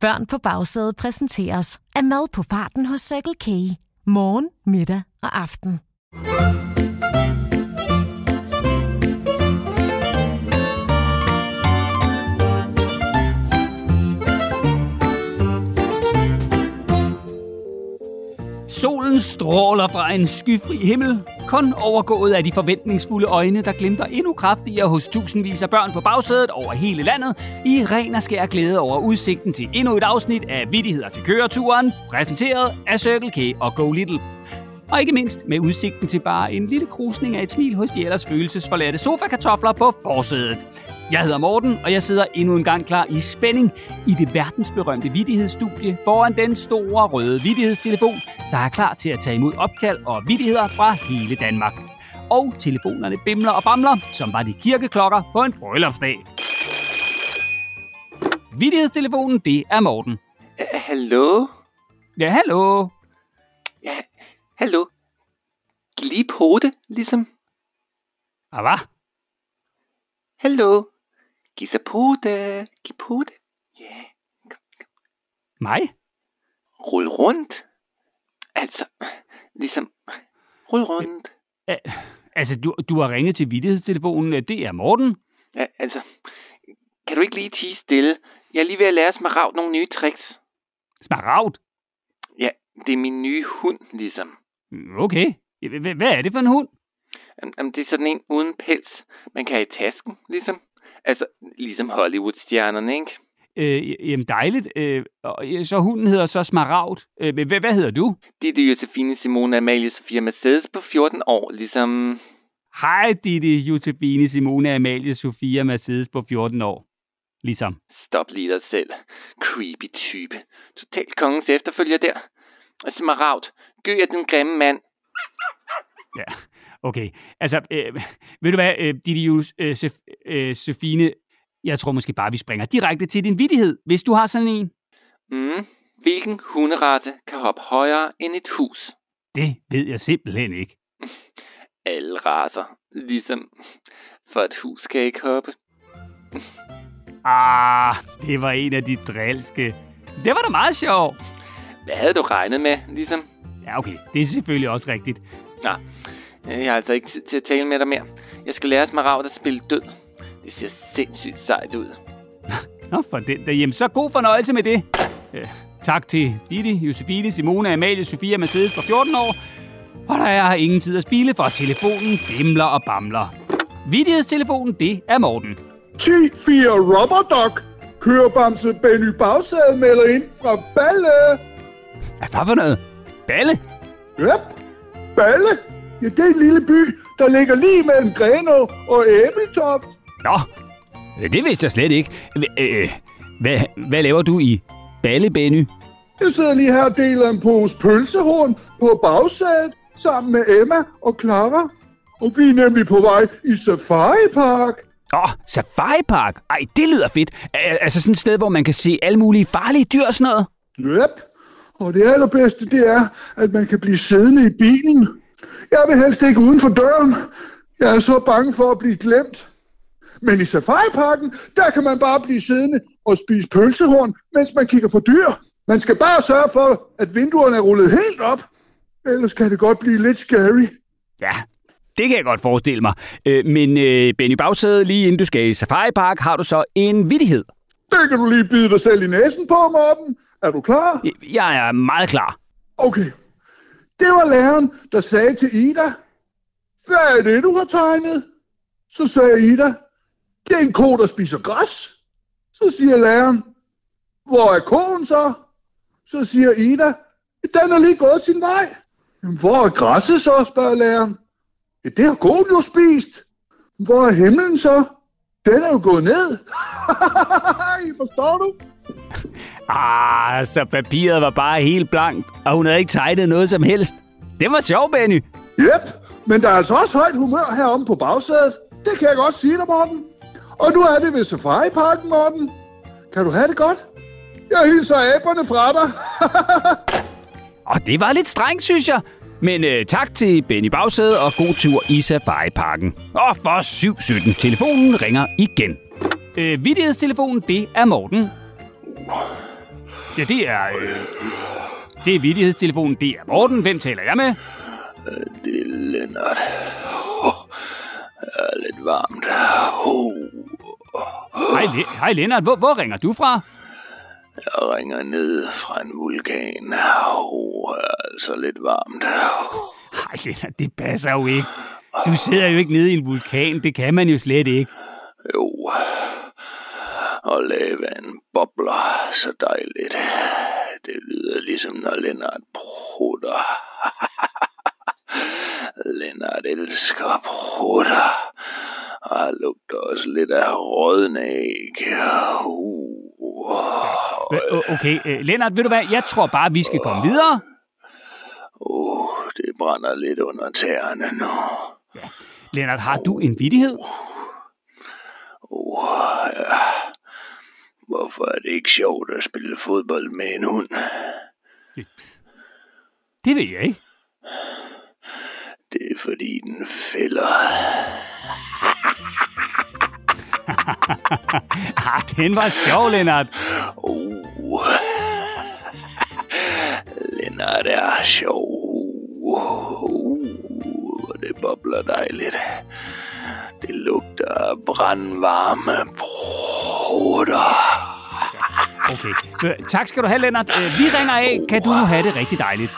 Børn på bagsædet præsenteres af mad på farten hos Circle K. Morgen, middag og aften. Stråler fra en skyfri himmel, kun overgået af de forventningsfulde øjne, der glimter endnu kraftigere hos tusindvis af børn på bagsædet over hele landet, i ren og skær glæde over udsigten til endnu et afsnit af Vittigheder til køreturen, præsenteret af Circle K og Go Little. Og ikke mindst med udsigten til bare en lille krusning af et smil hos de ellers følelsesforladte sofakartofler på forsædet. Jeg hedder Morten, og jeg sidder endnu en gang klar i spænding i det verdensberømte vidighedsstudie foran den store røde vidighedstelefon, der er klar til at tage imod opkald og vidigheder fra hele Danmark. Og telefonerne bimler og bamler, som var de kirkeklokker på en bryllupsdag. Vidighedstelefonen, det er Morten. Hallo? Ja, hallo. Ja, hallo? Lige på det, ligesom. Ah, hvad? Hallo? På det. Ja. Yeah. Mig? Rul rundt. Altså, ligesom, rul rundt. Æ, altså, du, du har ringet til vidighedstelefonen. Det er Morten. Ja, altså, kan du ikke lige tige stille? Jeg er lige ved at lære Smaragd nogle nye tricks. Smaragd? Ja, det er min nye hund, ligesom. Okay. Hvad er det for en hund? Jamen, det er sådan en uden pels, man kan have i tasken, ligesom. Altså, ligesom Hollywood-stjernerne, ikke? Øh, jamen dejligt. Øh, så hunden hedder så Smaragd. Øh, hvad, hvad hedder du? Det er det Josefine Simone Amalie Sofia Mercedes på 14 år, ligesom... Hej, Ditte Josefine Simone Amalie Sofia Mercedes på 14 år. Ligesom. Stop lige dig selv. Creepy type. Totalt kongens efterfølger der. Smaragd, gø er den grimme mand. Ja, okay. Altså, øh, ved du hvad, øh, Didius øh, øh, Sofine, jeg tror måske bare, vi springer direkte til din vidighed, hvis du har sådan en. Mm. Hvilken hunderatte kan hoppe højere end et hus? Det ved jeg simpelthen ikke. Alle raser, ligesom for et hus kan ikke hoppe. ah, det var en af de drilske. Det var da meget sjovt. Hvad havde du regnet med, ligesom? Ja, okay. Det er selvfølgelig også rigtigt. Nå, jeg har altså ikke tid til at tale med dig mere. Jeg skal lære Smaragd at spille død. Det ser sindssygt sejt ud. Nå, for den der. Jamen, så god fornøjelse med det. Øh, tak til Didi, Josefine, Simone, Amalie, Sofia, Mercedes på 14 år. Og der er ingen tid at spille, for telefonen bimler og bamler. Vidighedstelefonen, det er Morten. 10-4 Rubber Duck. Kørebamse Benny Bagsæde melder ind fra Balle. Hvad for noget? Balle? Yep, Balle. Ja, det er en lille by, der ligger lige mellem Grenå og Æbeltoft. Nå, det vidste jeg slet ikke. Hvad, hvad laver du i Balle, Benny? Jeg sidder lige her og deler en pose pølsehorn på bagsædet sammen med Emma og Clara. Og vi er nemlig på vej i Safari Park. Åh, oh, Safari Park? Ej, det lyder fedt. Altså sådan et sted, hvor man kan se alle mulige farlige dyr og sådan noget? Yep. Og det allerbedste, det er, at man kan blive siddende i bilen. Jeg vil helst ikke uden for døren. Jeg er så bange for at blive glemt. Men i safariparken, der kan man bare blive siddende og spise pølsehorn, mens man kigger på dyr. Man skal bare sørge for, at vinduerne er rullet helt op. Ellers kan det godt blive lidt scary. Ja, det kan jeg godt forestille mig. Øh, men øh, Benny Bagsæde, lige inden du skal i Safari Park, har du så en vittighed. Det kan du lige bide dig selv i næsen på, Morten. Er du klar? Jeg er meget klar. Okay. Det var læreren, der sagde til Ida, hvad er det, du har tegnet? Så sagde Ida, det er en ko, der spiser græs. Så siger læreren, hvor er koen så? Så siger Ida, den er lige gået sin vej. Jamen, hvor er græsset så, spørger læreren. Ja, det har koen jo spist. Hvor er himlen så? Den er jo gået ned. Forstår du? Ah, så papiret var bare helt blankt, og hun havde ikke tegnet noget som helst. Det var sjovt, Benny. Yep, men der er altså også højt humør heromme på bagsædet. Det kan jeg godt sige dig, Morten. Og nu er vi ved Safari-parken, Morten. Kan du have det godt? Jeg hilser aberne fra dig. og det var lidt strengt, synes jeg. Men øh, tak til Benny Bagsæde og god tur i Safari-parken. Og for 7.17. Telefonen ringer igen. Øh, vidighedstelefonen, det er Morten. Ja, det er... Øh, det er vidighedstelefonen. Det er Morten. Hvem taler jeg med? Det er Lennart. Oh, jeg er lidt varmt. Oh. Hej, Le- Hej Lennart. Hvor, hvor ringer du fra? Jeg ringer ned fra en vulkan. Oh, jeg er altså lidt varmt. Hej Lennart, det passer jo ikke. Du sidder jo ikke nede i en vulkan. Det kan man jo slet ikke. Og lavaen bobler så dejligt. Det lyder ligesom, når Lennart prutter. Lennart elsker prutter. Og lugter også lidt af rådne æg. Uh. Okay, øh, Lennart, ved du hvad? Jeg tror bare, vi skal komme videre. Uh, det brænder lidt under tæerne nu. Lennart, har du en vidighed? Uh, ja. Hvorfor er det ikke sjovt at spille fodbold med en hund? Det ved jeg ikke. Det er fordi, den fælder. Ah, den var sjov, Lennart. Uh. Lennart er sjov. Uh, det bobler dejligt. Det lugter brandvarme brutter. Okay. Øh, tak skal du have, Lennart. Øh, vi ringer af. Kan du nu have det rigtig dejligt?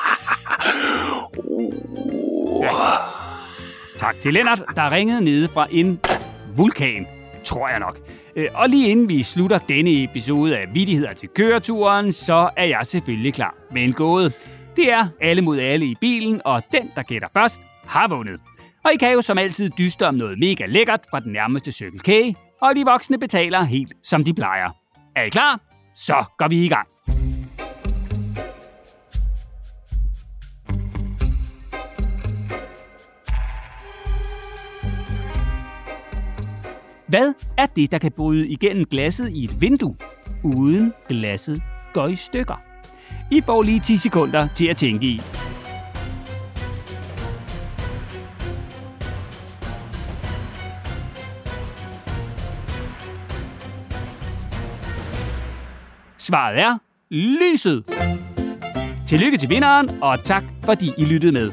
Uh. Tak til Lennart, der ringede nede fra en vulkan, tror jeg nok. Øh, Og lige inden vi slutter denne episode af Vittigheder til køreturen, så er jeg selvfølgelig klar med en gåde. Det er alle mod alle i bilen, og den, der gætter først, har vundet. Og I kan jo som altid dyste om noget mega lækkert fra den nærmeste Circle K, og de voksne betaler helt som de plejer. Er I klar? Så går vi i gang. Hvad er det, der kan bryde igennem glasset i et vindue, uden glasset går i stykker? I får lige 10 sekunder til at tænke i. Svaret er lyset. Tillykke til vinderen, og tak fordi I lyttede med.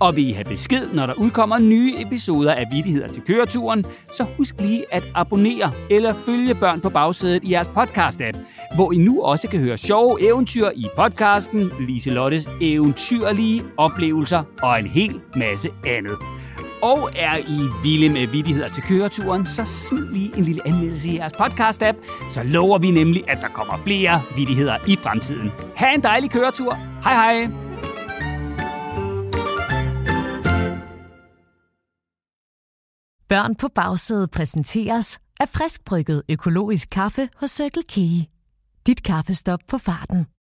Og vil I have besked, når der udkommer nye episoder af Vittigheder til køreturen, så husk lige at abonnere eller følge Børn på bagsædet i jeres podcast-app, hvor I nu også kan høre sjove eventyr i podcasten, Liselottes eventyrlige oplevelser og en hel masse andet. Og er I vilde med vidigheder til køreturen, så smid lige en lille anmeldelse i jeres podcast-app, så lover vi nemlig, at der kommer flere vidigheder i fremtiden. Ha' en dejlig køretur. Hej hej! Børn på bagsædet præsenteres af friskbrygget økologisk kaffe hos Circle K. Dit kaffestop på farten.